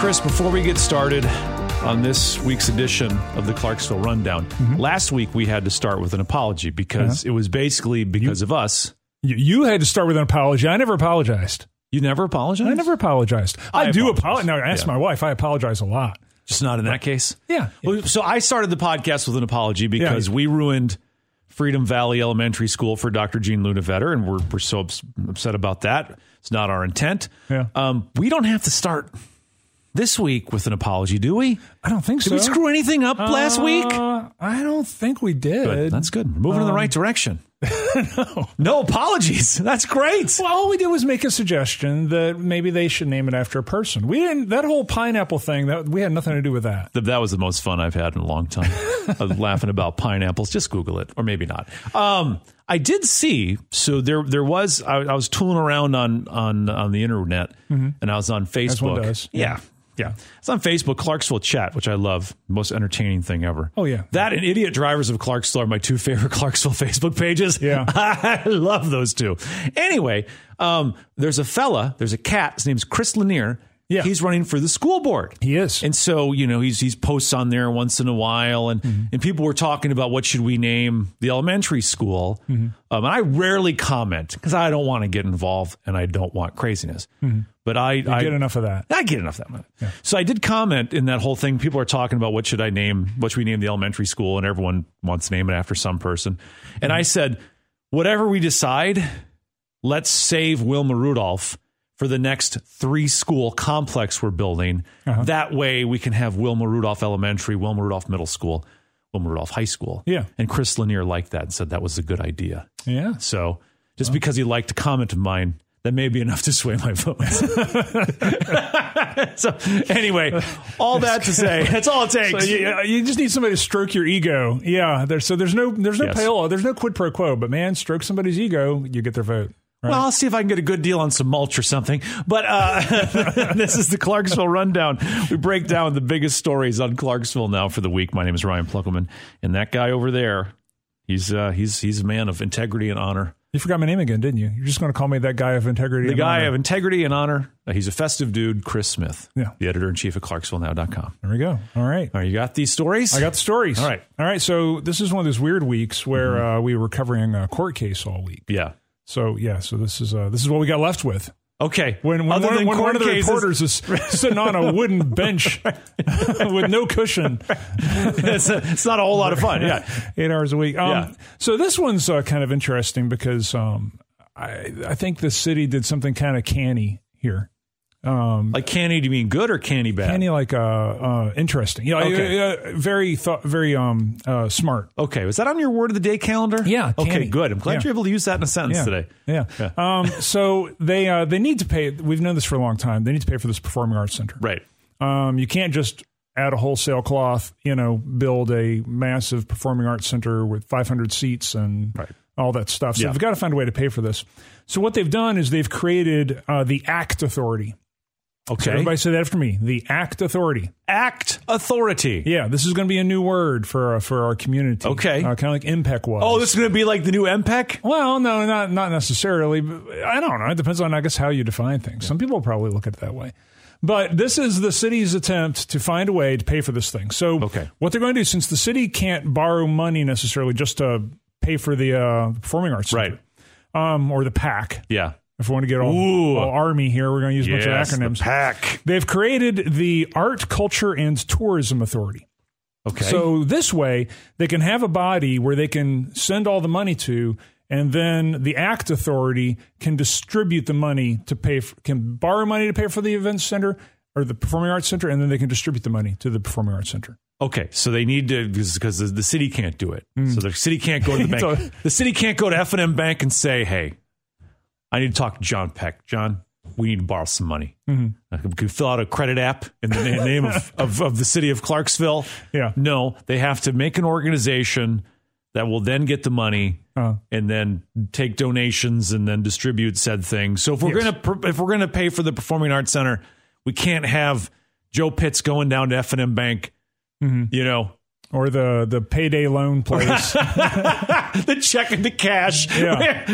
Chris, before we get started on this week's edition of the Clarksville Rundown, last week we had to start with an apology because it was basically because of us. You, you had to start with an apology. I never apologized. You never apologized? I never apologized. I, I do apologize. Now, No, ask Yeah. my wife. I apologize a lot. Just not in that case? Yeah. Well, so I started the podcast with an apology because Yeah. we ruined Freedom Valley Elementary School for Dr. Jean Luna-Vedder, and we're, we're so ups- upset about that. It's not our intent. Yeah. Um, we don't have to start this week with an apology, do we? I don't think Did so. Did we screw anything up last week? Uh, I don't think we did. Good. That's good. We're moving in the right direction. no. No apologies. That's great. Well, all we did was make a suggestion that maybe they should name it after a person. We didn't. That whole pineapple thing. That we had nothing to do with that. Th- That was the most fun I've had in a long time. Laughing about pineapples. Just Google it, or maybe not. Um, I did see. So there, there was. I, I was tooling around on on on the internet, and I was on Facebook. Mm-hmm. does. Yeah. Yeah, it's on Facebook, Clarksville Chat, which I love. Most entertaining thing ever. Oh, yeah. that and Idiot Drivers of Clarksville are my two favorite Clarksville Facebook pages. Yeah. I love those two. Anyway, um, there's a fella, there's a cat. His name's Chris Lanier. Yeah. he's running for the school board. He is. And so, you know, he's he's posts on there once in a while, and Mm-hmm. and people were talking about what should we name the elementary school. Mm-hmm. Um, and I rarely comment because I don't want to get involved and I don't want craziness. But I, I Mm-hmm. get enough of that. I get enough of that. So I did comment in that whole thing. People are talking about what should I name, what should we name the elementary school, and everyone wants to name it after some person. And I said, whatever we decide, let's save Wilma Rudolph for the next three school complex we're building. Uh-huh. That way we can have Wilma Rudolph Elementary, Wilma Rudolph Middle School, Wilma Rudolph High School. Yeah. And Chris Lanier liked that and said that was a good idea. Yeah. So just because he liked a comment of mine, that may be enough to sway my vote. so anyway, all that to say, that's all it takes. So you, you just need somebody to stroke your ego. Yeah. So there's no there's no Yes. payola. There's no quid pro quo. But man, stroke somebody's ego, you get their vote. Right? Well, I'll see if I can get a good deal on some mulch or something. But uh, this is the Clarksville Rundown. We break down the biggest stories on Clarksville now for the week. My name is Ryan Pluckelman, and that guy over there, he's uh, he's he's a man of integrity and honor. you forgot my name again, didn't you? You're just going to call me that guy of integrity. The guy honor. of integrity and honor. Uh, he's a festive dude, Chris Smith, Yeah. the editor in chief of ClarksvilleNow.com. There we go. All right. All right, you got these stories? I got the stories. All right. All right. So this is one of those weird weeks where uh, we were covering a court case all week. Yeah. So yeah. So this is uh, this is what we got left with. Okay. When, when, Other one, than when one of the cases- reporters is sitting on a wooden bench with no cushion, it's, it's not a whole lot of fun. Yeah. eight hours a week. Um, Yeah. So this one's uh, kind of interesting because um, I I think the city did something kind of canny here. Um, Like canny, do you mean good or canny bad? canny, like uh, uh, interesting. Yeah, Okay. uh, very thought, very um, uh, smart. Okay, was that on your word of the day calendar? Yeah, Okay, good. I'm glad Yeah. you're able to use that in a sentence Yeah. today. Yeah. Um, so they uh, they need to pay. We've known this for a long time. They need to pay for this performing arts center. Right. Um, you can't just add a wholesale cloth. You know, build a massive performing arts center with 500 seats and Right. all that stuff. So Yeah. they've got to find a way to pay for this. So what they've done is they've created uh, the ACT Authority. Okay. Everybody say that after me. The ACT Authority. Act authority. Yeah, this is going to be a new word for uh, for our community. Okay. uh, kind of like MPEC was. Oh, this is going to be like the new MPEC? Well, no, not not necessarily. I don't know. It depends on, I guess, how you define things. Some people probably look at it that way. But this is the city's attempt to find a way to pay for this thing. So, Okay. what they're going to do, since the city can't borrow money necessarily just to pay for the uh, performing arts, center, Right. Um, or the PAC. Yeah. If we want to get all, all army here, we're going to use a bunch Yes, of the acronyms. PAC. They've created the Art, Culture, and Tourism Authority. Okay. So this way, they can have a body where they can send all the money to, and then the ACT authority can distribute the money to pay, for, can borrow money to pay for the event center or the performing arts center, and then they can distribute the money to the performing arts center. okay. So they need to because the, the city can't do it. Mm. So the city can't go to the So- bank. the city can't go to F and M Bank and say, "Hey, I need to talk to John Peck. John, we need to borrow some money. I can, can fill out a credit app in the name of, of, of the city of Clarksville. Yeah. No, they have to make an organization that will then get the money Uh, and then take donations and then distribute said things. So if we're Yes. gonna if we're gonna pay for the Performing Arts Center, we can't have Joe Pitts going down to F and M Bank. Mm-hmm. You know, or the the payday loan place. the check into cash. Yeah.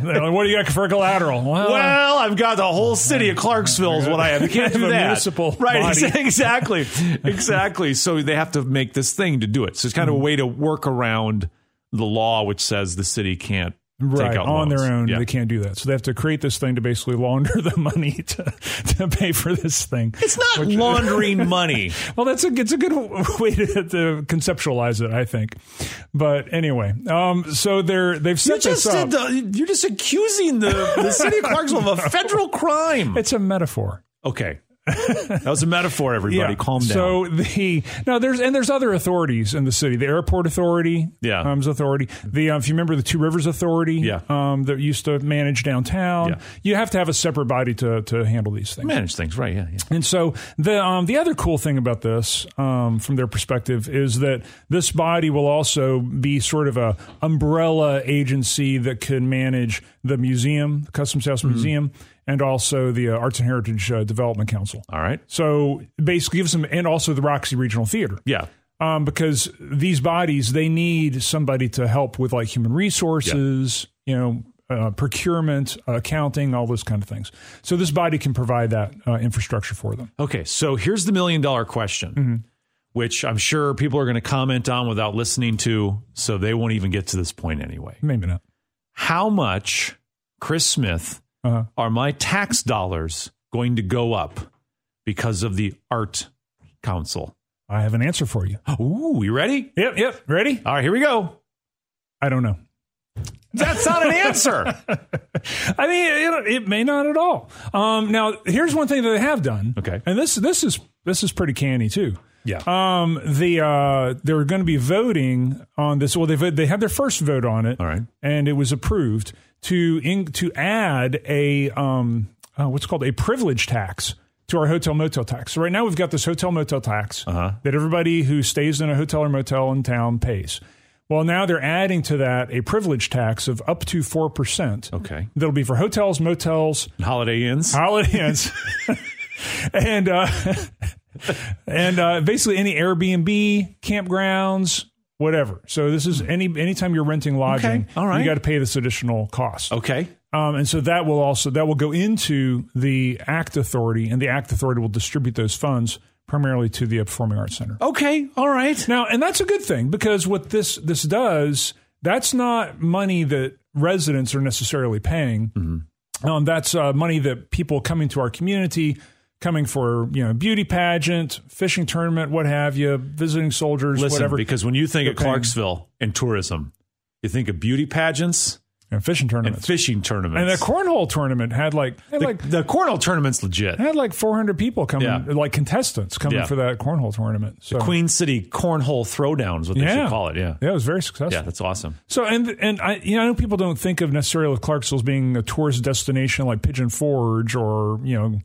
what do you got for collateral? Well, uh, Well, I've got the whole city of Clarksville is what I have. You can't do that. municipal right? body. Exactly. Exactly. So they have to make this thing to do it. So it's kind of a mm-hmm. way to work around the law, which says the city can't right on loans. their own, Yeah. they can't do that. So they have to create this thing to basically launder the money to, to pay for this thing. It's not laundering money. Well, that's a it's a good way to, to conceptualize it, I think. But anyway, um, so they're they've You set just this up. the, you're just accusing the, the city of Clarksville of a federal crime. it's a metaphor. Okay. That was a metaphor, everybody. Calm down. So the no, there's and there's other authorities in the city. The airport authority, Yeah. um, authority. The um, if you remember the Two Rivers Authority, Yeah. um, that used to manage downtown. Yeah. You have to have a separate body to to handle these things. manage things, right? Yeah, yeah. And so the um, the other cool thing about this, um, from their perspective, is that this body will also be sort of a umbrella agency that can manage the museum, the Customs House Mm-hmm. Museum, and also the uh, Arts and Heritage uh, Development Council. All right. So basically, gives them, and also the Roxy Regional Theater. Yeah. Um, because these bodies, they need somebody to help with like human resources, you know, uh, procurement, accounting, all those kind of things. So this body can provide that uh, infrastructure for them. Okay, so here's the million dollar question, Mm-hmm. which I'm sure people are going to comment on without listening to, so they won't even get to this point anyway. Maybe not. How much, Chris Smith, Uh-huh. are my tax dollars going to go up because of the Art Council? I have an answer for you. Ooh, you ready? Yep, yep. Ready? All right, here we go. I don't know. That's not an answer. I mean, it, it may not at all. Um, now, here's one thing that they have done. Okay. and this this is this is pretty canny too. Yeah. Um, the uh, they're going to be voting on this. Well, they they had their first vote on it. All right. and it was approved to in, to add a um, uh, what's called a privilege tax to our hotel motel tax. So right now we've got this hotel motel tax Uh-huh. that everybody who stays in a hotel or motel in town pays. Well, now they're adding to that a privilege tax of up to four percent. Okay. That'll be for hotels, motels, Holiday Inns. Holiday Inns, and uh, and uh, basically any Airbnb, campgrounds, whatever. So this is any anytime you're renting lodging, Okay, all right. you got to pay this additional cost. Okay. Um, and so that will also that will go into the Act Authority, and the Act Authority will distribute those funds primarily to the Performing Arts Center. Okay. All right. Now, and that's a good thing because what this this does, that's not money that residents are necessarily paying. Mm-hmm. Um, that's uh, money that people coming to our community, coming for you know beauty pageant, fishing tournament, what have you, visiting soldiers, Listen, whatever, because when you think of. Clarksville and tourism, you think of beauty pageants and fishing and tournaments. fishing tournaments. And the cornhole tournament had like had the, like the cornhole tournament's legit. had like 400 people coming, Yeah. like contestants coming Yeah. for that cornhole tournament. So Queen City Cornhole Throwdown is what they yeah, should call it. Yeah. yeah, it was very successful. Yeah, that's awesome. So and and I you know I know people don't think of necessarily Clarksville as being a tourist destination like Pigeon Forge or you know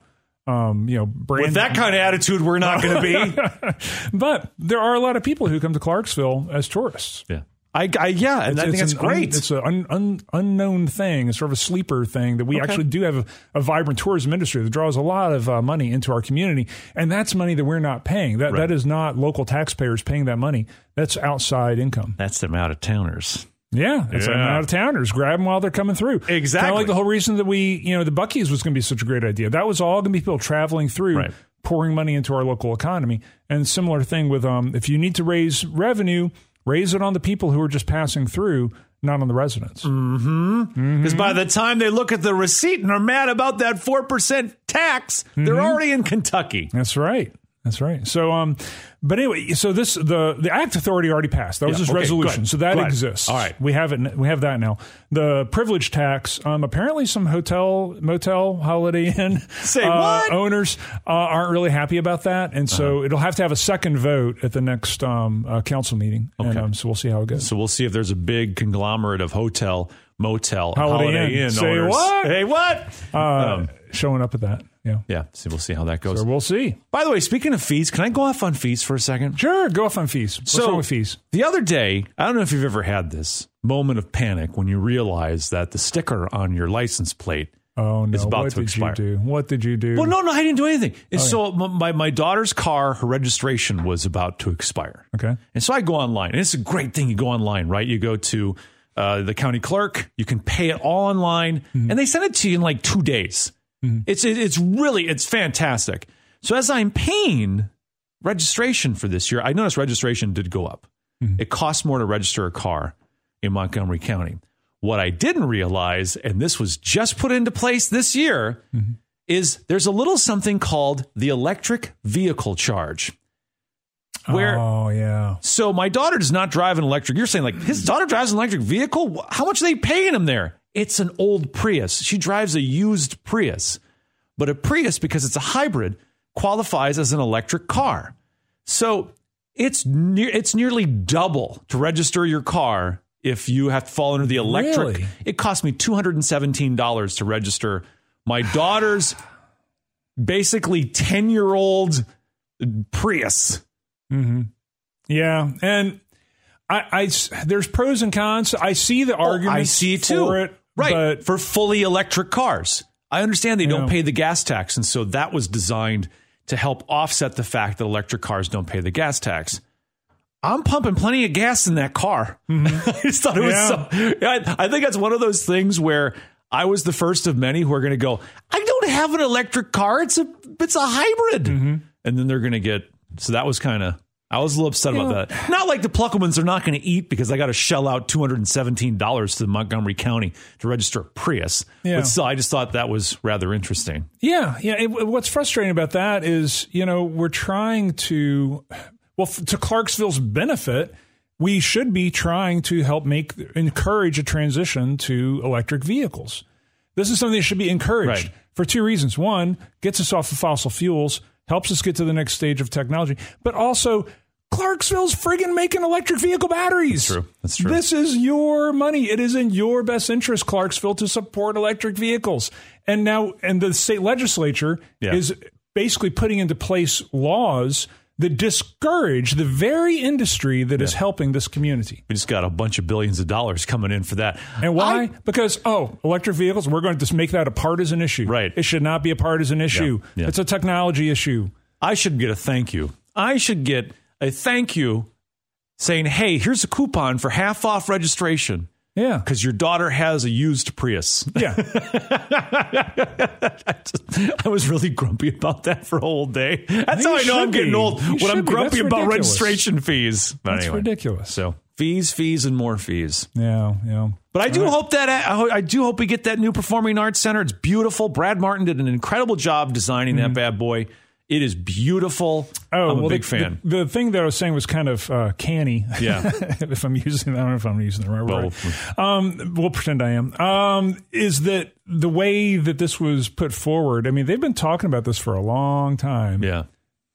um you know brand With that kind of attitude, we're not going to be. but there are a lot of people who come to Clarksville as tourists. yeah. I, I yeah, and I think that's an un- great. it's an un, un, unknown thing, it's sort of a sleeper thing that we actually do have a, a vibrant tourism industry that draws a lot of uh, money into our community, and that's money that we're not paying. That that is not local taxpayers paying that money. That's outside income. that's them out of towners. Yeah, it's Yeah. like out of towners. Grab them while they're coming through. Exactly. Kind of like the whole reason that we, you know, the Buc-ee's was going to be such a great idea. That was all going to be people traveling through, Right. pouring money into our local economy. And similar thing with, um, if you need to raise revenue, raise it on the people who are just passing through, not on the residents. Mm-hmm. Mm-hmm. Because by the time they look at the receipt and are mad about that 4% tax, they're mm-hmm. already in Kentucky. That's right. That's right. So, um, but anyway, so this the the Act Authority already passed. That was Yeah, this okay, resolution, so that exists. All right. we have it. We have that now. The privilege tax. Um, apparently, some hotel, motel, Holiday Inn Say uh, what? owners uh, aren't really happy about that, and so Uh-huh. it'll have to have a second vote at the next um, uh, council meeting. And Okay. um, so we'll see how it goes. So we'll see if there's a big conglomerate of hotel, motel, Holiday Inn. Say owners. what? Hey, what? Uh, Um, showing up at that. Yeah. yeah, so we'll see how that goes. So we'll see. By the way, speaking of fees, can I go off on fees for a second? Sure, go off on fees. What's So- wrong with fees? The other day, I don't know if you've ever had this moment of panic when you realize that the sticker on your license plate Oh no! It's about what to did expire. you do? What did you do? Well, no, no, I didn't do anything. Oh, And so m- my, my daughter's car, her registration was about to expire. Okay. And so I go online, and it's a great thing. You go online, right? You go to uh, the county clerk. You can pay it all online, mm-hmm. and they send it to you in like two days. Mm-hmm. It's it, it's really it's fantastic. So as I'm paying registration for this year, I noticed registration did go up. Mm-hmm. It costs more to register a car in Montgomery County. What I didn't realize, and this was just put into place this year, is there's a little something called the electric vehicle charge. Where oh yeah, so my daughter does not drive an electric. You're saying like his daughter drives an electric vehicle? How much are they paying him there? It's an old Prius. She drives a used Prius. But a Prius, because it's a hybrid, qualifies as an electric car. So it's near it's nearly double to register your car if you have to fall under the electric. Really? It cost me two hundred and seventeen dollars to register my daughter's basically ten year old Prius. Mm-hmm. yeah, and I, I there's pros and cons. I see the argument. Oh, I see too. for it, right. But for fully electric cars. I understand they don't pay the gas tax. And so that was designed to help offset the fact that electric cars don't pay the gas tax. I'm pumping plenty of gas in that car. Mm-hmm. I just thought it was so. I, I think that's one of those things where I was the first of many who are going to go, I don't have an electric car. It's a, it's a hybrid. Mm-hmm. And then they're going to get, so that was kind of, I was a little upset about that. Not like the Pluckelmans are not going to eat because I got to shell out $217 to Montgomery County to register a Prius. Yeah. But still, I just thought that was rather interesting. Yeah, yeah. It, what's frustrating about that is, you know, we're trying to, well, f- to Clarksville's benefit, we should be trying to help make encourage a transition to electric vehicles. This is something that should be encouraged Right. for two reasons. One, gets us off of fossil fuels, helps us get to the next stage of technology, but also Clarksville's friggin' making electric vehicle batteries. That's true. That's true. This is your money. It is in your best interest, Clarksville, to support electric vehicles. And now, and the state legislature Yeah. is basically putting into place laws that discourage the very industry that is helping this community. We just got a bunch of billions of dollars coming in for that. And why? I- because oh, electric vehicles, we're going to just make that a partisan issue. Right. It should not be a partisan issue. yeah. It's a technology issue. I should get a thank you. I should get a thank you saying, hey, here's a coupon for half off registration Yeah. because your daughter has a used Prius. Yeah. I was really grumpy about that for a whole day. That's how I know I'm getting be. old You when I'm grumpy about registration fees. But That's anyway, ridiculous. So fees, fees, and more fees. Yeah. Yeah. But I do hope that uh, I I do hope we get that new performing arts center. It's beautiful. Brad Martin did an incredible job designing that mm-hmm. bad boy. It is beautiful. Mm-hmm. Oh, I'm a well, big the, fan. The, the thing that I was saying was kind of uh, canny. Yeah. if I'm using, I don't know if I'm using the right Well, word. Um, we'll pretend I am. Um, is that the way that this was put forward? I mean, they've been talking about this for a long time, yeah,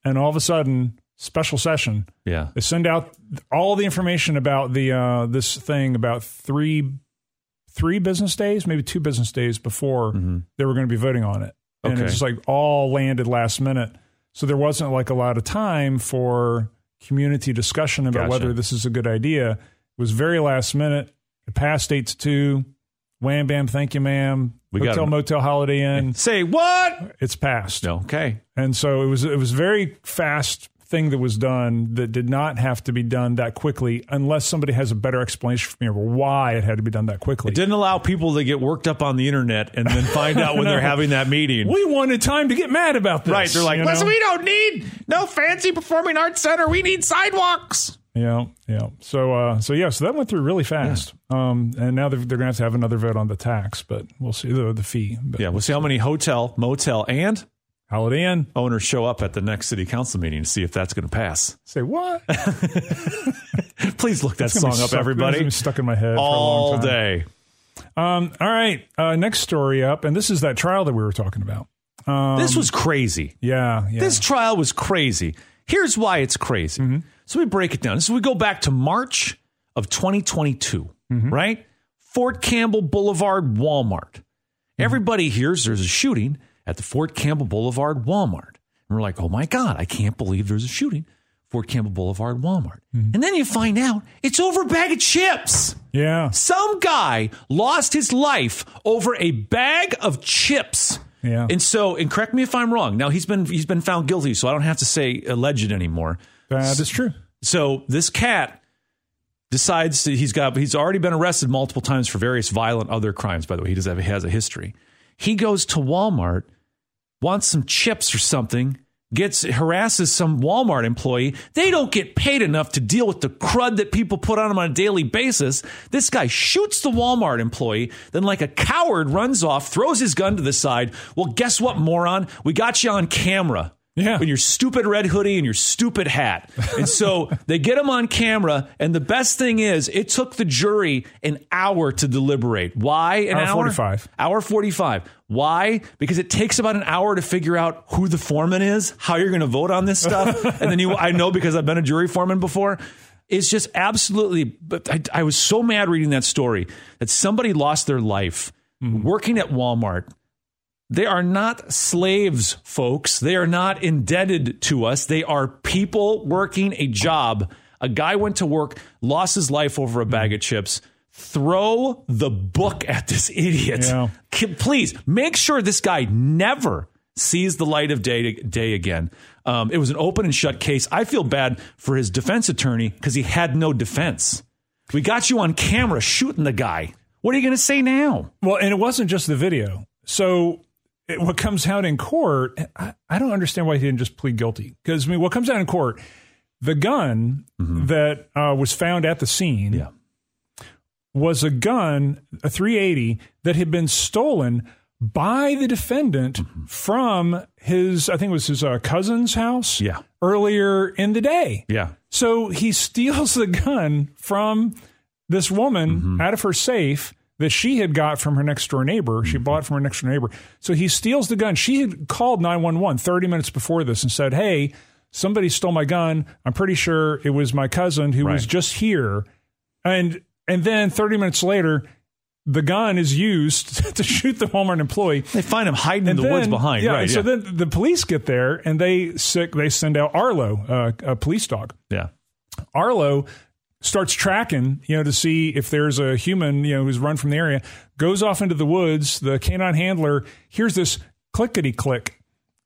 and all of a sudden, special session. yeah. They send out all the information about the uh, this thing about three three business days, maybe two business days before they were going to be voting on it, and Mm-hmm. It's just like all landed last minute. So there wasn't like a lot of time for community discussion about Gotcha. whether this is a good idea. It was very last minute. It passed eight to two. Wham bam, thank you, ma'am. We got Hotel it. Motel Holiday Inn. Say what? It's passed. Okay. And so it was it was very fast thing that was done that did not have to be done that quickly unless somebody has a better explanation for me of why it had to be done that quickly. It didn't allow people to get worked up on the internet and then find out when No. they're having that meeting. we wanted time to get mad about this. right. They're like, you know? listen, we don't need no fancy performing arts center. We need sidewalks. Yeah, yeah. So, uh, so yeah, so that went through really fast. Um, and now they're, they're going to have to have another vote on the tax, but we'll see the the fee. But Yeah. We'll see how many hotel, motel, and Holiday Inn. owners show up at the next city council meeting to see if that's going to pass. Say what? Please look that song up, stuck- everybody. stuck in my head for a All long time. day. Um, all right. Uh, next story up, and this is that trial that we were talking about. Um, this was crazy. Yeah, yeah. This trial was crazy. Here's why it's crazy. Mm-hmm. So we break it down. So we go back to March of 2022, Mm-hmm. right? Fort Campbell Boulevard, Walmart. Mm-hmm. Everybody hears there's a shooting at the Fort Campbell Boulevard Walmart. And we're like, oh my God, I can't believe there's a shooting. Fort Campbell Boulevard Walmart. Mm-hmm. And then you find out it's over a bag of chips. yeah. Some guy lost his life over a bag of chips. Yeah. And so, and correct me if I'm wrong. Now he's been he's been found guilty, so I don't have to say alleged anymore. That is true. So this cat decides that he's got he's already been arrested multiple times for various violent other crimes. By the way, he does have he has a history. He goes to Walmart, wants some chips or something, gets harasses some Walmart employee. They don't get paid enough to deal with the crud that people put on them on a daily basis. This guy shoots the Walmart employee, then like a coward runs off, throws his gun to the side. Well, guess what, moron? We got you on camera. Yeah. In your stupid red hoodie and your stupid hat. And so they get him on camera. And the best thing is, it took the jury an hour to deliberate. Why an Hour hour? 45. Hour 45. Why? Because it takes about an hour to figure out who the foreman is, how you're going to vote on this stuff. and then you, I know because I've been a jury foreman before. It's just absolutely, but I, I was so mad reading that story that somebody lost their life mm-hmm. working at Walmart. They are not slaves, folks. They are not indebted to us. They are people working a job. A guy went to work, lost his life over a bag of chips. Throw the book at this idiot. Yeah. Please make sure this guy never sees the light of day, day again. Um, it was an open and shut case. I feel bad for his defense attorney because he had no defense. We got you on camera shooting the guy. What are you going to say now? Well, and it wasn't just the video. So it, what comes out in court, I, I don't understand why he didn't just plead guilty. Because I mean, what comes out in court, the gun that uh, was found at the scene Yeah. was a gun, a 380 that had been stolen by the defendant from his, I think it was his uh, cousin's house. Yeah. Earlier in the day. Yeah. So he steals the gun from this woman Mm-hmm. out of her safe that she had got from her next door neighbor. Mm-hmm. She bought from her next door neighbor. So he steals the gun. She had called 911 30 minutes before this and said, Hey, somebody stole my gun. I'm pretty sure it was my cousin who was just here. And and then 30 minutes later, the gun is used to shoot the Walmart employee. They find him hiding in the And woods behind. Yeah, right. and so yeah. then the police get there and they sick they send out Arlo, uh, a police dog. yeah. Arlo starts tracking, you know, to see if there's a human, you know, who's run from the area, goes off into the woods. The canine handler hears this clickety click.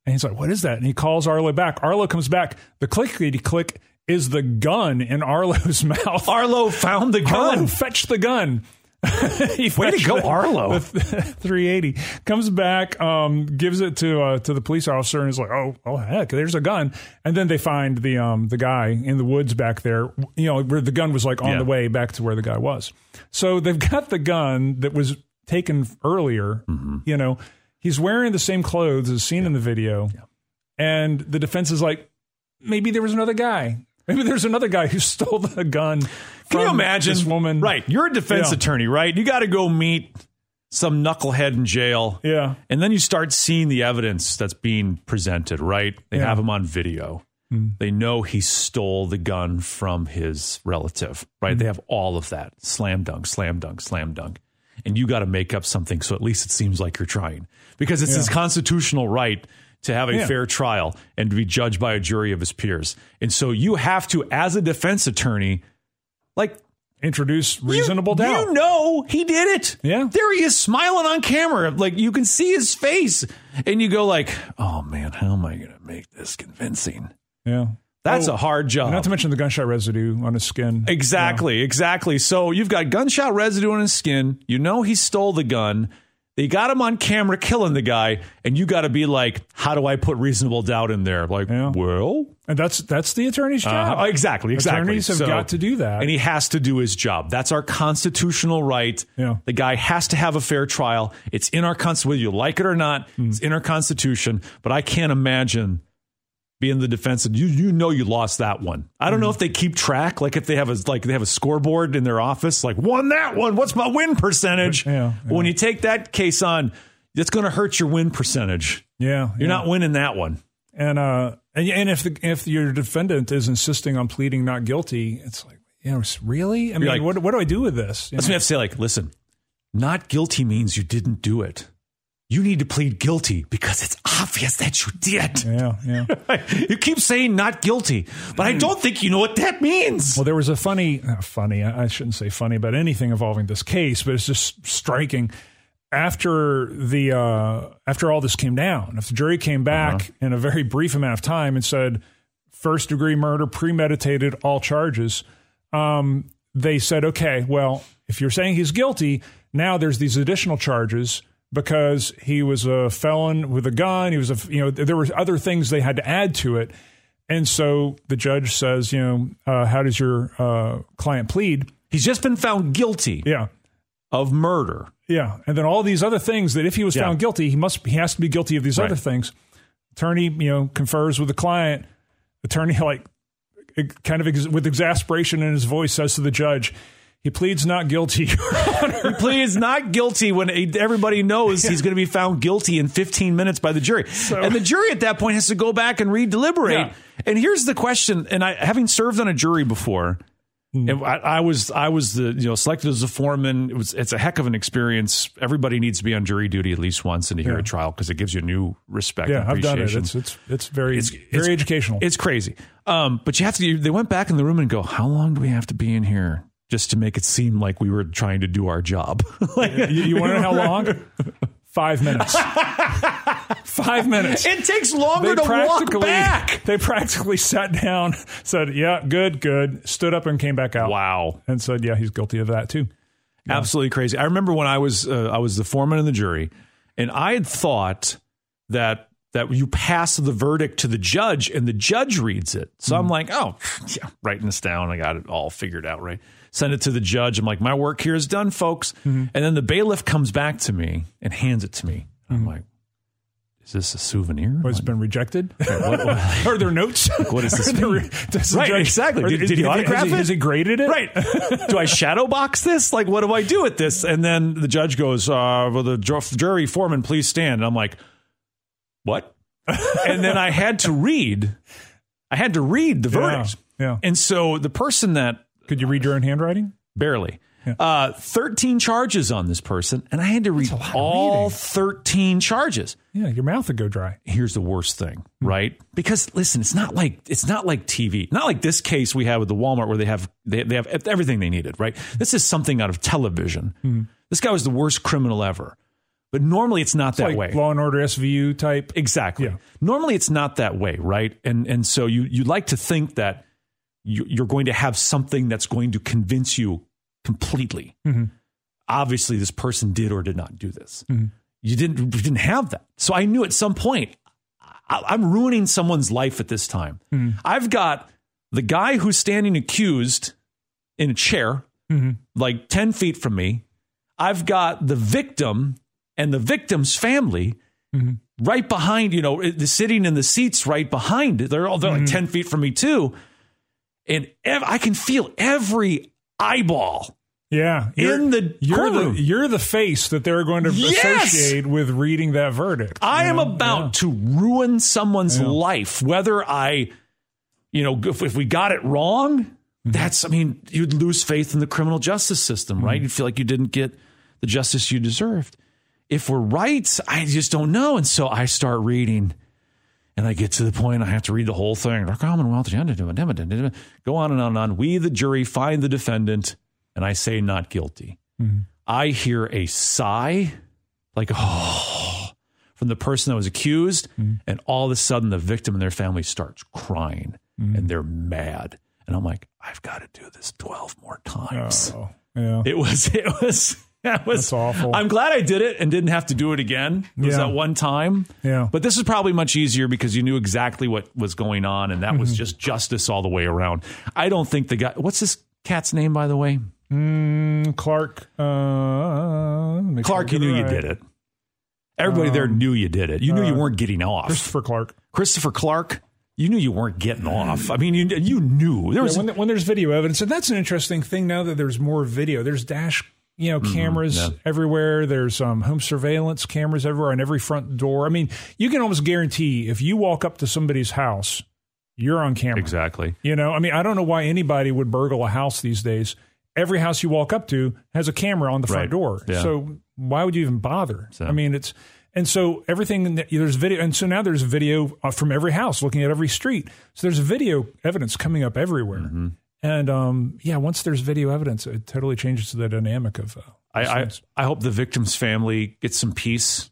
And he's like, what is that? And he calls Arlo back. Arlo comes back. The clickety click is the gun in Arlo's mouth. Arlo found the Arlo gun. fetched the gun. he Way to go, Arlo. the 380 comes back, um, gives it to uh, to the police officer, and is like, "Oh, oh heck, there's a gun." And then they find the um the guy in the woods back there, you know, where the gun was like on Yeah. the way back to where the guy was. So they've got the gun that was taken earlier. Mm-hmm. You know, he's wearing the same clothes as seen in the video, and the defense is like, maybe there was another guy. Maybe there's another guy who stole the gun. Can you imagine? this woman? Right. You're a defense Yeah. attorney, right? You got to go meet some knucklehead in jail. Yeah. And then you start seeing the evidence that's being presented, right? They Yeah. Hmm. have him on video. They know he stole the gun from his relative, right? Hmm. They have all of that. Slam dunk, slam dunk, slam dunk. And you got to make up something so at least it seems like you're trying because it's his constitutional right to have a Yeah. fair trial and to be judged by a jury of his peers. And so you have to, as a defense attorney, like Introduce reasonable you, doubt. You know he did it. Yeah. There he is smiling on camera. Like you can see his face. And you go like, oh man, how am I going to make this convincing? Yeah. That's Oh, a hard job. Not to mention the gunshot residue on his skin. Exactly, exactly. So you've got gunshot residue on his skin. You know he stole the gun. They got him on camera killing the guy, and you got to be like, how do I put reasonable doubt in there? Like, Yeah. well, And that's that's the attorney's job. uh, exactly, exactly. Attorneys have So- got to do that. and he has to do his job. That's our constitutional right. Yeah. The guy has to have a fair trial. It's in our constitution, whether you like it or not. Hmm. It's in our constitution. But I can't imagine being the defense. And you you know you lost that one. I don't Hmm. know if they keep track, like if they have a like they have a scoreboard in their office, like won that one. What's my win percentage? Yeah, But When you take that case on, it's going to hurt your win percentage. yeah. You're yeah. not winning that one. And uh and and if the, if your defendant is insisting on pleading not guilty, it's like, you know, really? I mean, like- what what do I do with this? You That's know? you have to say. Like, listen, not guilty means you didn't do it. You need to plead guilty because it's obvious that you did. Yeah, yeah. you keep saying not guilty, but I don't think you know what that means. Well, there was a funny, uh, funny. I shouldn't say funny about anything involving this case, but it's just striking. After the uh, after all this came down, if the jury came back Uh-huh. in a very brief amount of time and said first degree murder, premeditated, all charges, um, they said, okay, well, if you're saying he's guilty, now there's these additional charges because he was a felon with a gun. He was a, you know, there were other things they had to add to it. And so the judge says, you know, uh, how does your uh, client plead? He's just been found guilty Yeah. of murder. Yeah, and then all these other things that if he was Yeah. found guilty, he must he has to be guilty of these Right. other things. Attorney, you know, confers with the client. Attorney, like, kind of ex- with exasperation in his voice, says to the judge, "He pleads not guilty." He pleads not guilty when everybody knows he's going to be found guilty in 15 minutes by the jury. and the jury at that point has to go back and re-deliberate. Yeah. And here's the question, and I having served on a jury before, Hmm. and I, I was I was the you know selected as a foreman. It was it's a heck of an experience. Everybody needs to be on jury duty at least once and to hear Yeah. a trial because it gives you new respect. yeah, and I've done it. appreciation. It's it's it's very It's- very it's- educational. It's crazy. Um, but you have to. They went back in the room and go, "How long do we have to be in here just to make it seem like we were trying to do our job?" like, you, you want to know how long? Five minutes. Five minutes. it takes longer to walk back. they practically sat down, said, "Yeah, good, good," stood up and came back out. Wow, and said, "Yeah, he's guilty of that too." absolutely crazy. I remember when I was uh, I was the foreman in the jury, and I had thought that that you pass the verdict to the judge and the judge reads it. So I'm like, oh, yeah, writing this down. I got it all figured out, right? Send it to the judge. I'm like, my work here is done, folks. And then the bailiff comes back to me and hands it to me. I'm like, is this a souvenir? Well, it's been rejected. What- what- Are there notes? what does this there- Right, judge- exactly. Did- did he has autograph has it? Has he graded it? Right. do I shadow box this? Like, what do I do with this? And then the judge goes, uh, well, the jury foreman, please stand. And I'm like, what? and then I had to read, I had to read the verdict. Yeah. And so the person that Could you read your own handwriting? barely, uh, 13 charges on this person, and I had to read all 13 charges Yeah, your mouth would go dry. here's the worst thing, hmm. right? Because listen, it's not like it's not like TV, not like this case we had with the Walmart where they have they, they have everything they needed, right? Hmm. This is something out of television. Hmm. This guy was the worst criminal ever, but normally it's not that like way. Law and Order SVU type. Exactly. Yeah. Normally it's not that way, right? And and so you you like to think that you're going to have something that's going to convince you completely. Mm-hmm. Obviously, this person did or did not do this. Mm-hmm. You didn't you didn't have that. So I knew at some point I, I'm ruining someone's life at this time. Mm-hmm. I've got the guy who's standing accused in a chair, like ten feet from me. I've got the victim and the victim's family right behind, you know, the sitting in the seats right behind. They're all they're like 10 feet from me too. And ev- I can feel every eyeball Yeah. in the you're courtroom. the you're the face that they're going to Yes! associate with reading that verdict. I am know? about to ruin someone's life, whether I, you know, if, if we got it wrong, mm-hmm. that's, I mean, you'd lose faith in the criminal justice system, right? Mm-hmm. You'd feel like you didn't get the justice you deserved. If we're right, I just don't know. And so I start reading and I get to the point I have to read the whole thing. Go on and on and on. We, the jury, find the defendant, and I say not guilty. Mm-hmm. I hear a sigh, like, oh, from the person that was accused. Mm-hmm. And all of a sudden, the victim and their family starts crying mm-hmm. and they're mad. And I'm like, I've got to do this 12 more times. Oh, yeah. It was, it was, that was That's awful. I'm glad I did it and didn't have to do it again. It was Yeah. that one time. Yeah. But this is probably much easier because you knew exactly what was going on and that Mm-hmm. was just justice all the way around. I don't think the guy, what's this cat's name, by the way? Mm, Clark. Uh, Clark, you knew you did it. Everybody there knew you did it. You knew you weren't getting off. Um, uh, Christopher Clark. Christopher Clark, you knew you weren't getting off. I mean, you, you knew. There was Yeah, when, when there's video evidence, and that's an interesting thing now that there's more video. There's dash, you know, cameras Mm-hmm. yeah. everywhere. There's um, home surveillance cameras everywhere on every front door. I mean, you can almost guarantee if you walk up to somebody's house, you're on camera. exactly. You know, I mean, I don't know why anybody would burgle a house these days. Every house you walk up to has a camera on the front Right. door. Yeah. So why would you even bother? So- I mean, it's and so everything there's video, and so now there's video uh, from every house looking at every street. So there's video evidence coming up everywhere. Mm-hmm. And um, yeah, once there's video evidence, it totally changes the dynamic of. Uh, I, I. I hope the victim's family gets some peace.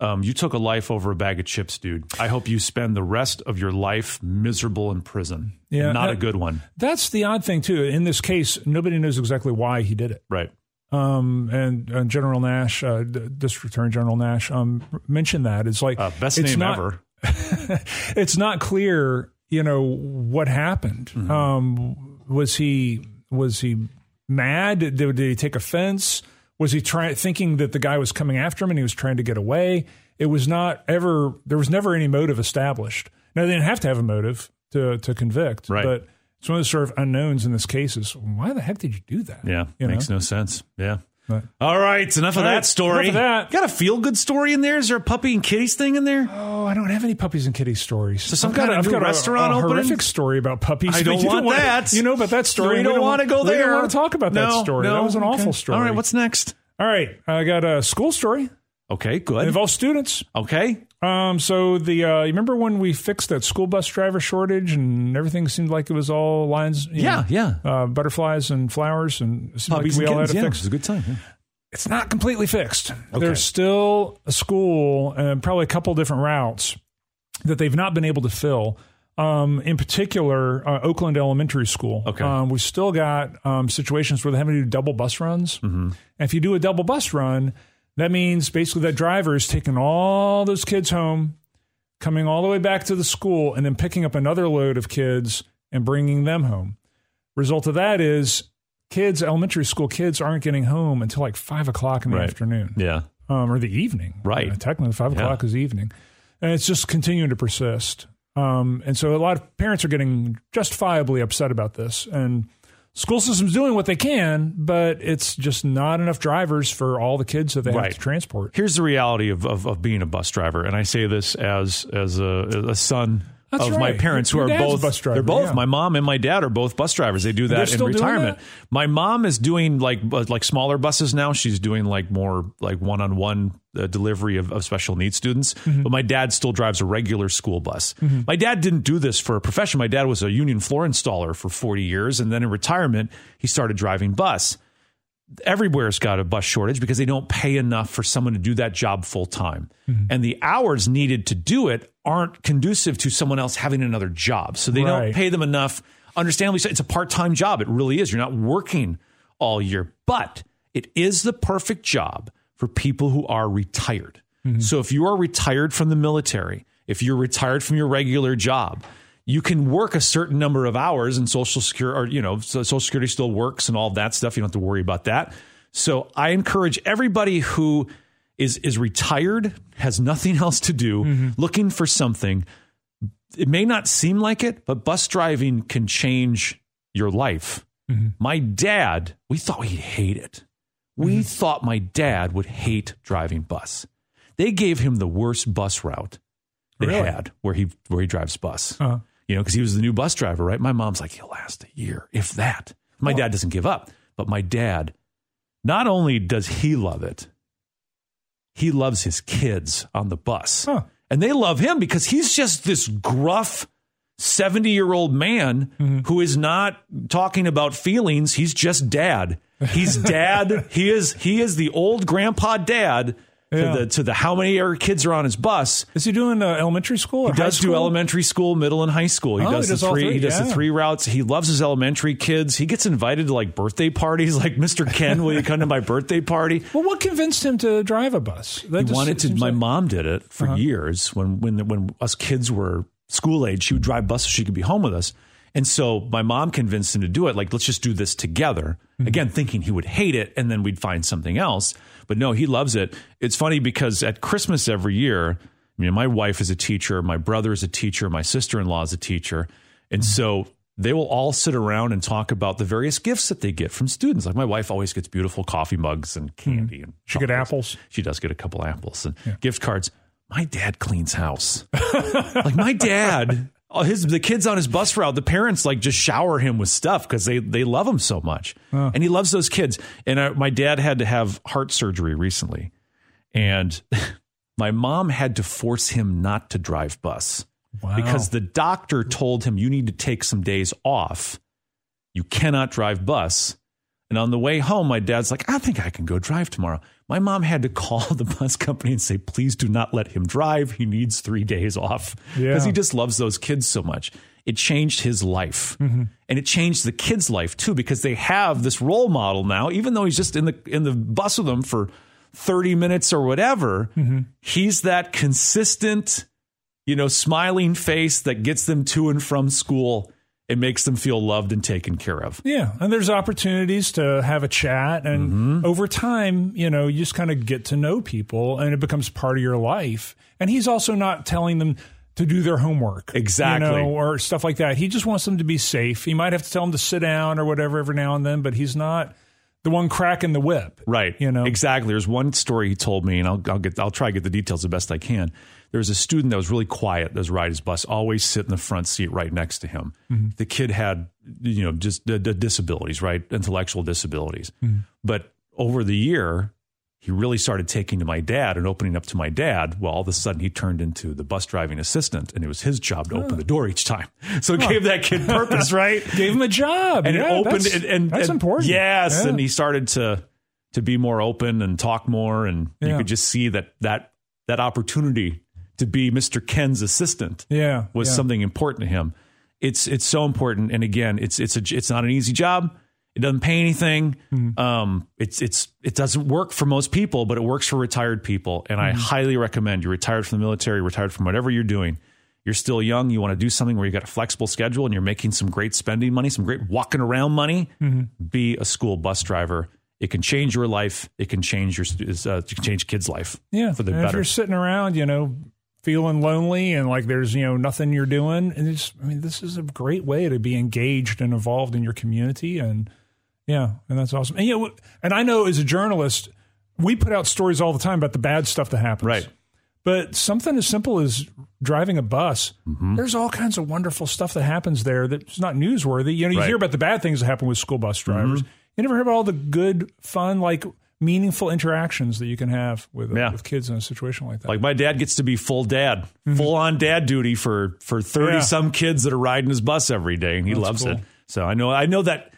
Um, you took a life over a bag of chips, dude. I hope you spend the rest of your life miserable in prison. Yeah, not uh, a good one. That's the odd thing too. In this case, nobody knows exactly why he did it. Right. Um, and, and General Nash, uh, District Attorney General Nash, um, mentioned that it's like Uh, best it's name not, ever. it's not clear, you know, what happened. Mm-hmm. Um, was he was he mad? Did, did he take offense? Was he trying thinking that the guy was coming after him and he was trying to get away? It was not ever. There was never any motive established. Now they didn't have to have a motive to to convict, Right. but it's one of the sort of unknowns in this case. Is why the heck did you do that? Yeah, You know? makes no sense. Yeah. But- All right, enough of All right, that story. enough of that. Got a feel good story in there? Is there a puppy and kitties thing in there? Oh, I don't have any puppies and kitties stories. So some I've got, kind a, of I've new got a- restaurant a, opening? horrific story about puppies. I don't You want wanna- that. You know about that story. We don't want to go we there. don't want to talk about that story. no. that was an Okay. awful story. All right, what's next? All right, I got a school story. Okay, It good. involves students. Okay. Um, so the uh, you remember when we fixed that school bus driver shortage and everything seemed like it was all lines, Yeah, know, yeah. uh, butterflies and flowers, and it seemed Puppies like we all had kittens. to Yeah, fix. it was a good time. yeah. It's not completely fixed. Okay. There's still a school and probably a couple different routes that they've not been able to fill. Um, in particular, uh, Oakland Elementary School. Okay. Um, we've still got um, situations where they have to do double bus runs. Mm-hmm. And if you do a double bus run, that means basically that driver is taking all those kids home, coming all the way back to the school, and then picking up another load of kids and bringing them home. Result of that is kids, elementary school kids, aren't getting home until like five o'clock in the Right. afternoon Yeah. um, or the evening. Right. Uh, technically, five Yeah. o'clock is evening, and it's just continuing to persist. Um, and so a lot of parents are getting justifiably upset about this, and school system's doing what they can, but it's just not enough drivers for all the kids that they Right. have to transport. Here's the reality of, of, of being a bus driver, and I say this as as a, a son That's of my right. parents Your who are both bus driver, they're both yeah. my mom and my dad are both bus drivers. They do that in retirement. that? My mom is doing like uh, like smaller buses now. She's doing like more like one on one delivery of, of special needs students. Mm-hmm. But my dad still drives a regular school bus. Mm-hmm. My dad didn't do this for a profession. My dad was a union floor installer for 40 years, and then in retirement he started driving bus everywhere's got a bus shortage because they don't pay enough for someone to do that job full time. Mm-hmm. And the hours needed to do it aren't conducive to someone else having another job. So they Right. don't pay them enough. Understandably, so it's a part time job. It really is. You're not working all year, but it is the perfect job for people who are retired. Mm-hmm. So if you are retired from the military, if you're retired from your regular job, you can work a certain number of hours and social security or you know social security still works and all that stuff. You don't have to worry about that. So i encourage everybody who is is retired has nothing else to do mm-hmm. looking for something. It may not seem like it but bus driving can change your life. Mm-hmm. My dad we thought he'd hate it. We mm-hmm. thought my dad would hate driving bus. They gave him the worst bus route they Really? had where he where he drives bus. Uh-huh. You know, because he was the new bus driver, right? My mom's like, he'll last a year, if that. My dad doesn't give up, but my dad, not only does he love it, he loves his kids on the bus. Huh. And they love him because he's just this gruff 70 year old man Mm-hmm. who is not talking about feelings. He's just dad. He's dad. he is he is the old grandpa dad Yeah. to the to the how many kids are on his bus. Is he doing uh, elementary school? He does high do elementary school, middle, and high school. He Oh, does he does the three. three, He does the three routes. He loves his elementary kids. He gets invited to like birthday parties. Like Mr. Ken, will you come to my birthday party? Well, what convinced him to drive a bus? That He just wanted to. My like- Uh-huh. mom did it for years when when when us kids were school age. She would drive buses. so she could be home with us. And so my mom convinced him to do it. Like, let's just do this together. Mm-hmm. Again, thinking he would hate it and then we'd find something else. But no, he loves it. It's funny because at Christmas every year, I mean, my wife is a teacher, my brother is a teacher, my sister in law is a teacher. And Mm-hmm. so they will all sit around and talk about the various gifts that they get from students. Like my wife always gets beautiful coffee mugs and candy. And Mm-hmm. She get apples. She does get a couple apples and gift cards. My dad cleans house. like my dad, uh, his the kids on his bus route, the parents like just shower him with stuff because they they love him so much, and he loves those kids. And I, my dad had to have heart surgery recently, and my mom had to force him not to drive bus Wow. because the doctor told him you need to take some days off. You cannot drive bus And on the way home, my dad's like, I think I can go drive tomorrow. My mom had to call the bus company and say, please do not let him drive. He needs three days off because Yeah. he just loves those kids so much. It changed his life. Mm-hmm. And it changed the kid's life too, because they have this role model now, even though he's just in the in the bus with them for 30 minutes or whatever, mm-hmm. he's that consistent, you know, smiling face that gets them to and from school and makes them feel loved and taken care of. Yeah, and there's opportunities to have a chat, and Mm-hmm. over time, you know, you just kind of get to know people, and it becomes part of your life. And he's also not telling them to do their homework, Exactly. you know, or stuff like that. He just wants them to be safe. He might have to tell them to sit down or whatever every now and then, but he's not the one cracking the whip, Right. You know, exactly. There's one story he told me, and I'll, I'll get I'll try to get the details the best I can. There was a student that was really quiet that was riding his bus, always sit in the front seat right next to him. Mm-hmm. The kid had you know just the, the disabilities, right, intellectual disabilities. Mm-hmm. But over the year, he really started taking to my dad and opening up to my dad. Well, all of a sudden, he turned into the bus driving assistant, and it was his job to open the door each time. So it gave that kid purpose, right? gave him a job, and Yeah, it opened that's, and, and that's and- important. Yes, Yeah. and he started to to be more open and talk more, and you could just see that that that opportunity to be Mr. Ken's assistant yeah, was yeah. something important to him. It's it's so important, and again, it's it's a it's not an easy job. It doesn't pay anything. Mm-hmm. Um, it's it's it doesn't work for most people, but it works for retired people, and Mm-hmm. I highly recommend you're retired from the military, retired from whatever you're doing. You're still young. You want to do something where you got a flexible schedule and you're making some great spending money, some great walking around money. Mm-hmm. Be a school bus driver. It can change your life. It can change your uh, it can change kids' life. Yeah, for the and if better. you're sitting around, you know, feeling lonely and like there's you know nothing you're doing, and it's I mean this is a great way to be engaged and involved in your community, and yeah, and that's awesome. And you know, and I know as a journalist, we put out stories all the time about the bad stuff that happens, Right. But something as simple as driving a bus, Mm-hmm. there's all kinds of wonderful stuff that happens there that's not newsworthy. You know, you Right. Mm-hmm. hear about the bad things that happen with school bus drivers. You never hear about all the good, fun, like meaningful interactions that you can have with, Yeah. with kids in a situation like that. Like my dad gets to be full dad, full on dad duty for for thirty Mm-hmm. Yeah. some kids that are riding his bus every day, and he That's loves cool. it. So I know I know that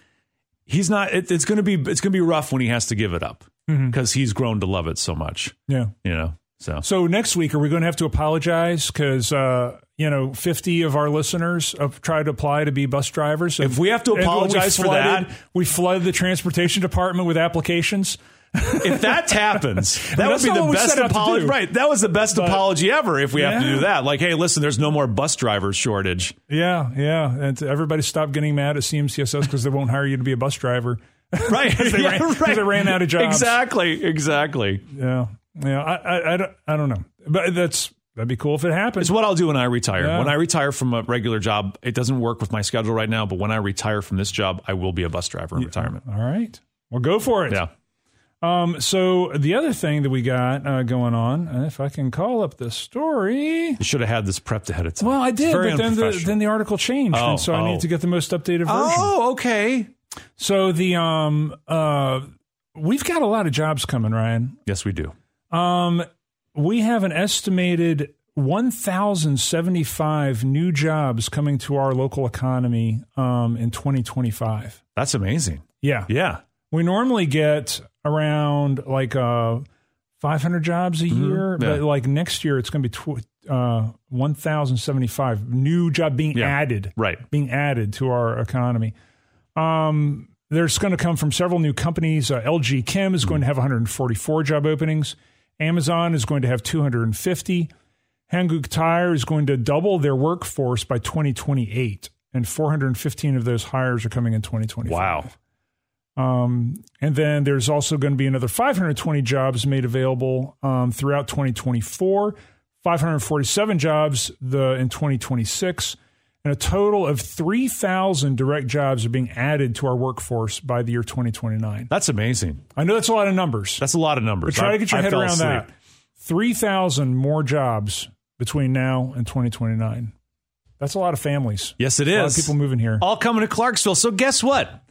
he's not. It, it's going to be it's going to be rough when he has to give it up because he's grown to love it so much. yeah. You know. So So next week, are we going to have to apologize because uh, you know fifty of our listeners have tried to apply to be bus drivers? If we have to apologize we for that- we flooded the transportation department with applications. If that happens, that would be the best set out to apology. Right. That was the best apology ever. If we have to do that, like, hey, listen, there's no more bus driver shortage. Yeah, yeah, and everybody stop getting mad at CMCSS because they won't hire you to be a bus driver. Right. they ran- 'cause they ran out of jobs. Exactly. Exactly. Yeah, yeah. I, I, I, don't, I don't know, but that's that'd be cool if it happens. It's what I'll do when I retire. Yeah. When I retire from a regular job, it doesn't work with my schedule right now, but when I retire from this job, I will be a bus driver in retirement. All right, well, go for it. Yeah. Um, so the other thing that we got uh, going on, uh, if I can call up the story. You should have had this prepped ahead of time. Well, I did, but then the, then the article changed, Oh, and so I oh. need to get the most updated version. Oh, okay. So the um uh we've got a lot of jobs coming, Ryan. Yes, we do. Um, we have an estimated 1,075 new jobs coming to our local economy um, in 2025. That's amazing. Yeah. Yeah. We normally get around like uh, 500 jobs a year, Mm-hmm. Yeah. but like next year it's going to be tw- uh, 1,075 new job being Yeah. added, Right. being added to our economy. Um, there's going to come from several new companies. Uh, LG Chem is going to have 144 job openings. Amazon is going to have 250. Hankook Tire is going to double their workforce by 2028, and 415 of those hires are coming in 2025. Wow. Um, and then there's also going to be another 520 jobs made available um, throughout 2024, 547 jobs the in 2026, and a total of 3,000 direct jobs are being added to our workforce by the year 2029. That's amazing. I know that's a lot of numbers, That's a lot of numbers. but try I- to get your I head around asleep. that. 3,000 more jobs between now and 2029. That's a lot of families. Yes, it A lot of people moving here. all coming to Clarksville. So guess what?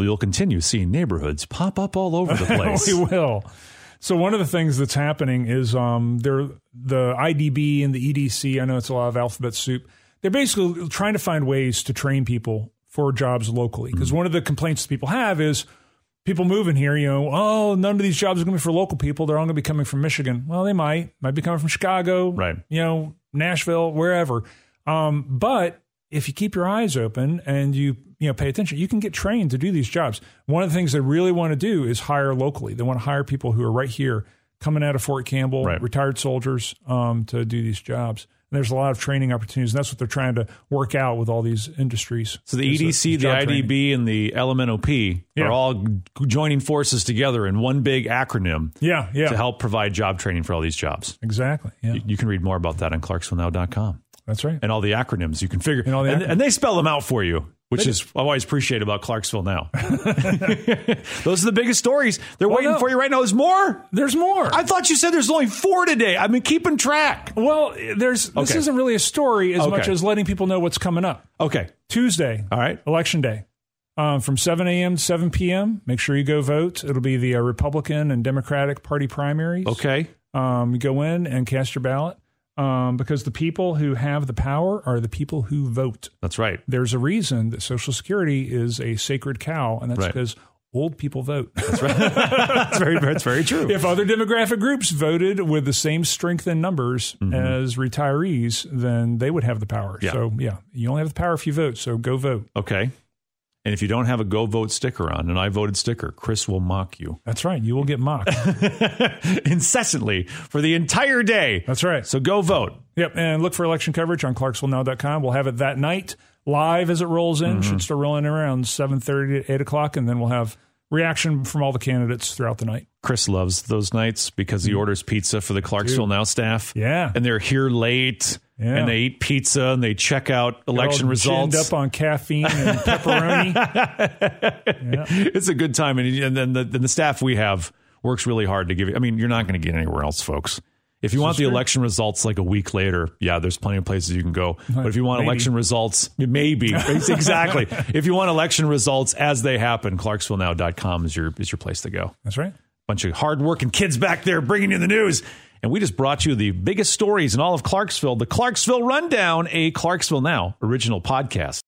We'll continue seeing neighborhoods pop up all over the place. we will. So one of the things that's happening is um, they're the IDB and the EDC. I know it's a lot of alphabet soup. They're basically trying to find ways to train people for jobs locally. Because one of the complaints that people have is people moving here, you know, oh, none of these jobs are going to be for local people. They're all going to be coming from Michigan. Well, they might, might be coming from Chicago, Right. You know, Nashville, wherever. Um, but if you keep your eyes open and you, you know, pay attention, you can get trained to do these jobs. One of the things they really want to do is hire locally. They want to hire people who are right here, coming out of Fort Campbell, Right. retired soldiers, um, to do these jobs. And there's a lot of training opportunities. And that's what they're trying to work out with all these industries. So the EDC, the job training. IDB, and the LMNOP Yeah. are all joining forces together in one big acronym Yeah, yeah, to help provide job training for all these jobs. exactly. Yeah, You can read more about that on clarksvillenow.com that's right. and all the acronyms you can figure. And all the and, and they spell them out for you, which is I always appreciate about Clarksville Now. Those are the biggest stories. They're waiting no. for you right now. There's more. There's more. I thought you said there's only four today. I've been keeping track. well, there's this Okay. isn't really a story as Okay. much as letting people know what's coming up. Okay. Tuesday, All right. election day, um, from 7 a.m. to 7 p.m. Make sure you go vote. It'll be the uh, Republican and Democratic Party primaries. Okay. Um, you go in and cast your ballot um, because the people who have the power are the people who vote. That's right. There's a reason that Social Security is a sacred cow, and that's Right. because old people vote. That's very, that's very true. if other demographic groups voted with the same strength in numbers as retirees, then they would have the power. Mm-hmm. Yeah. So, yeah, you only have the power if you vote. So go vote. Okay. And if you don't have a go vote sticker on, an I voted sticker, Chris will mock you That's right. You will get mocked. incessantly for the entire day. That's right. So go vote. Yep. And look for election coverage on ClarksvilleNow.com. We'll have it that night live as it rolls in. Mm-hmm. Should start rolling in around 7.30 to 8 o'clock. And then we'll have reaction from all the candidates throughout the night. Chris loves those nights because he orders pizza for the Clarksville Now staff. Mm. Yeah. And they're here late Yeah. and they eat pizza and they check out election results. ginned up on caffeine and pepperoni. it's a good time. And, and then the, then the staff we have works really hard to give you. I mean, you're not going to get anywhere else, folks. If you want the election results like a week later, yeah, there's plenty of places you can go. But if you want Maybe. election results, maybe exactly. if you want election results as they happen, ClarksvilleNow.com is your is your place to go. That's right. bunch of hardworking kids back there bringing you the news. And we just brought you the biggest stories in all of Clarksville, the Clarksville Rundown, a Clarksville Now original podcast.